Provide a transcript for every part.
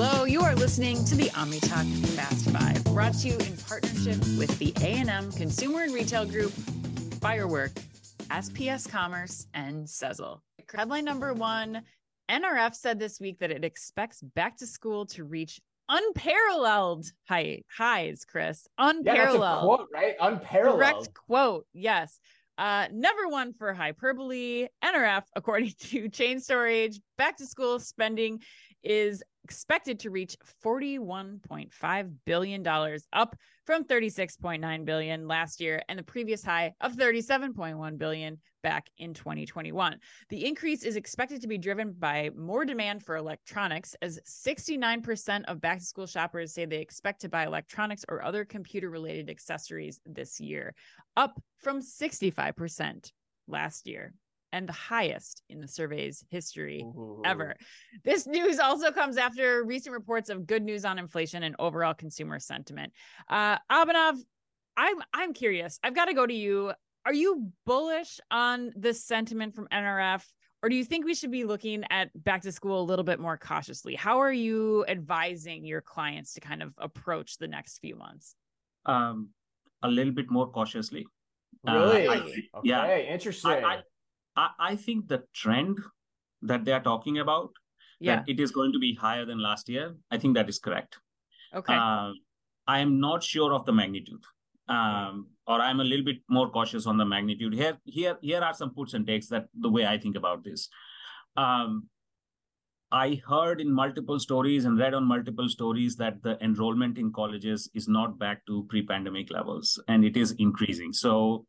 Hello, you are listening to the OmniTalk Fast Five, brought to you in partnership with the A&M Consumer and Retail Group, Firework, SPS Commerce, and Sezzle. Headline number one NRF said this week that it expects back to school to reach unparalleled high, highs, Chris. Unparalleled. Yeah, quote, right? Unparalleled. Correct quote. Yes. Uh, number one for hyperbole, NRF, according to Chain Storage, back to school spending is expected to reach $41.5 billion, up from 36.9 billion last year and the previous high of 37.1 billion back in 2021. The increase is expected to be driven by more demand for electronics, as 69% of back to school shoppers say they expect to buy electronics or other computer related accessories this year, up from 65% last year and the highest in the survey's history Ooh. ever. This news also comes after recent reports of good news on inflation and overall consumer sentiment. Uh, Abhinav, I'm I'm curious. I've got to go to you. Are you bullish on this sentiment from NRF? Or do you think we should be looking at back to school a little bit more cautiously? How are you advising your clients to kind of approach the next few months? Um, a little bit more cautiously. Really? Uh, I, okay, yeah. Interesting. I, I, I think the trend that they are talking about, yeah. that it is going to be higher than last year, I think that is correct. Okay. Uh, I am not sure of the magnitude. Um, or I'm a little bit more cautious on the magnitude. Here, here, here are some puts and takes that the way I think about this. Um, I heard in multiple stories and read on multiple stories that the enrollment in colleges is not back to pre-pandemic levels and it is increasing. So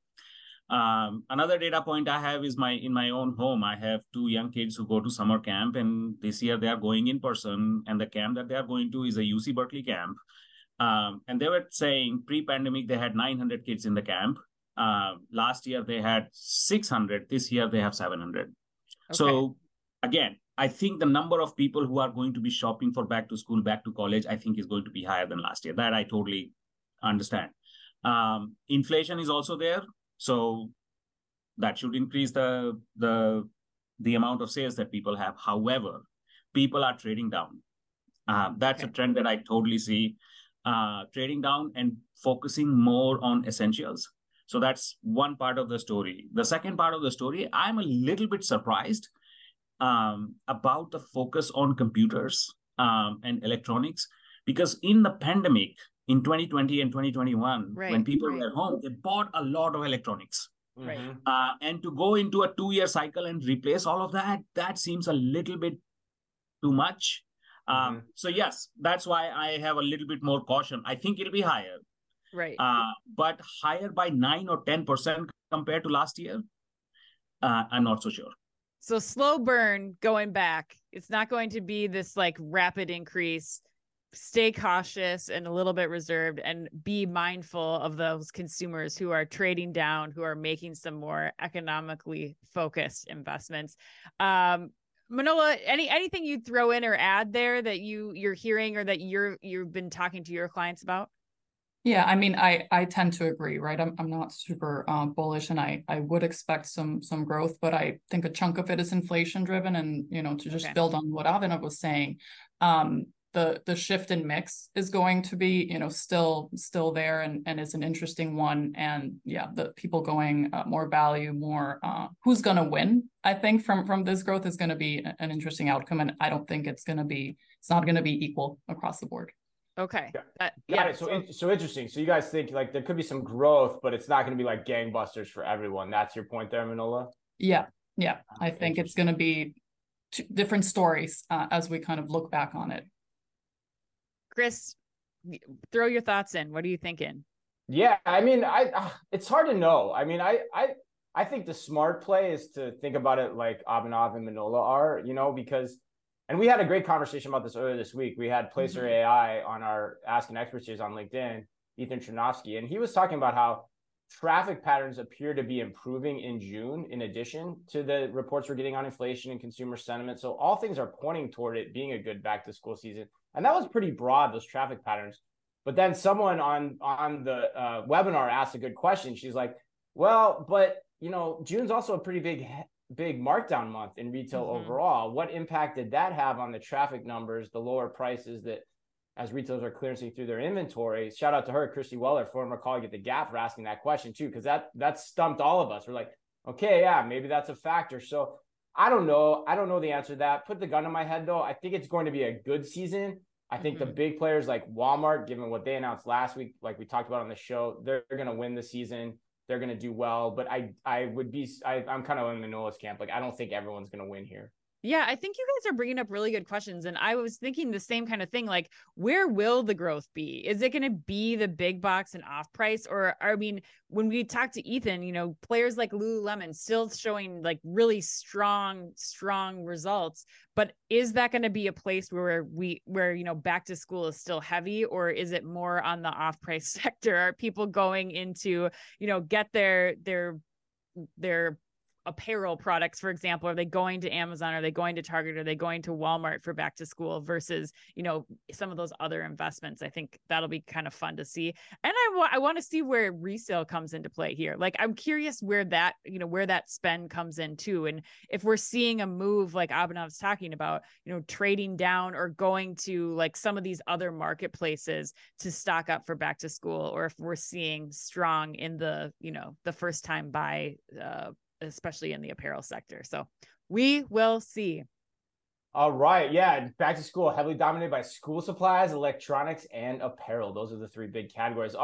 um, another data point I have is my in my own home. I have two young kids who go to summer camp, and this year they are going in person. And the camp that they are going to is a UC Berkeley camp. Um, and they were saying pre-pandemic they had 900 kids in the camp. Uh, last year they had 600. This year they have 700. Okay. So again, I think the number of people who are going to be shopping for back to school, back to college, I think is going to be higher than last year. That I totally understand. Um, inflation is also there. So that should increase the the the amount of sales that people have. However, people are trading down. Uh, that's okay. a trend that I totally see. Uh, trading down and focusing more on essentials. So that's one part of the story. The second part of the story, I'm a little bit surprised um, about the focus on computers um, and electronics because in the pandemic, in 2020 and 2021 right, when people right. were home they bought a lot of electronics. Right. Uh, and to go into a two year cycle and replace all of that that seems a little bit too much. Um, mm-hmm. so yes that's why i have a little bit more caution. I think it'll be higher. Right. Uh, but higher by 9 or 10% compared to last year uh, i'm not so sure. So slow burn going back it's not going to be this like rapid increase stay cautious and a little bit reserved and be mindful of those consumers who are trading down who are making some more economically focused investments um manola any anything you throw in or add there that you you're hearing or that you're you've been talking to your clients about yeah, I mean, I I tend to agree, right? I'm I'm not super uh, bullish, and I I would expect some some growth, but I think a chunk of it is inflation driven, and you know, to just okay. build on what Abhinav was saying, um, the the shift in mix is going to be you know still still there and and is an interesting one. And yeah the people going uh, more value more uh, who's going to win i think from from this growth is going to be an interesting outcome. And i don't think it's going to be it's not going to be equal across the board. Okay. Yeah, uh, yeah. so so, so interesting. So you guys think like there could be some growth but it's not going to be like gangbusters for everyone. That's your point there manola? Yeah. Yeah. I think it's going to be different stories uh, as we kind of look back on it Chris, throw your thoughts in. What are you thinking? Yeah, I mean, I uh, it's hard to know. I mean, I I I think the smart play is to think about it like Abhinav and Manola are, you know, because and we had a great conversation about this earlier this week. We had Placer mm-hmm. AI on our Asking Expert series on LinkedIn, Ethan Chernofsky, and he was talking about how traffic patterns appear to be improving in June, in addition to the reports we're getting on inflation and consumer sentiment. So all things are pointing toward it being a good back to school season. And that was pretty broad, those traffic patterns. But then someone on on the uh, webinar asked a good question. She's like, "Well, but you know, June's also a pretty big big markdown month in retail mm-hmm. overall. What impact did that have on the traffic numbers, the lower prices that as retailers are clearing through their inventory? Shout out to her, Christy Weller, former colleague at the Gap, for asking that question too, because that that stumped all of us. We're like, okay, yeah, maybe that's a factor. So I don't know. I don't know the answer to that. Put the gun in my head though. I think it's going to be a good season. I think mm-hmm. the big players like Walmart, given what they announced last week, like we talked about on the show, they're, they're going to win the season. They're going to do well. But I, I would be, I, I'm kind of in Manola's camp. Like I don't think everyone's going to win here. Yeah, I think you guys are bringing up really good questions. And I was thinking the same kind of thing like, where will the growth be? Is it going to be the big box and off price? Or, I mean, when we talk to Ethan, you know, players like Lululemon still showing like really strong, strong results. But is that going to be a place where we, where, you know, back to school is still heavy? Or is it more on the off price sector? Are people going into, you know, get their, their, their apparel products for example are they going to amazon? Are they going to target? Are they going to walmart for back to school versus you know some of those other investments? I think that'll be kind of fun to see. And i, I want to see where resale comes into play here. Like i'm curious where that you know where that spend comes in too. And if we're seeing a move like abhinav's talking about you know trading down or going to like some of these other marketplaces to stock up for back to school or if we're seeing strong in the you know the first time buy uh, especially in the apparel sector. So we will see. All right. Yeah. Back to school, heavily dominated by school supplies, electronics, and apparel. Those are the three big categories.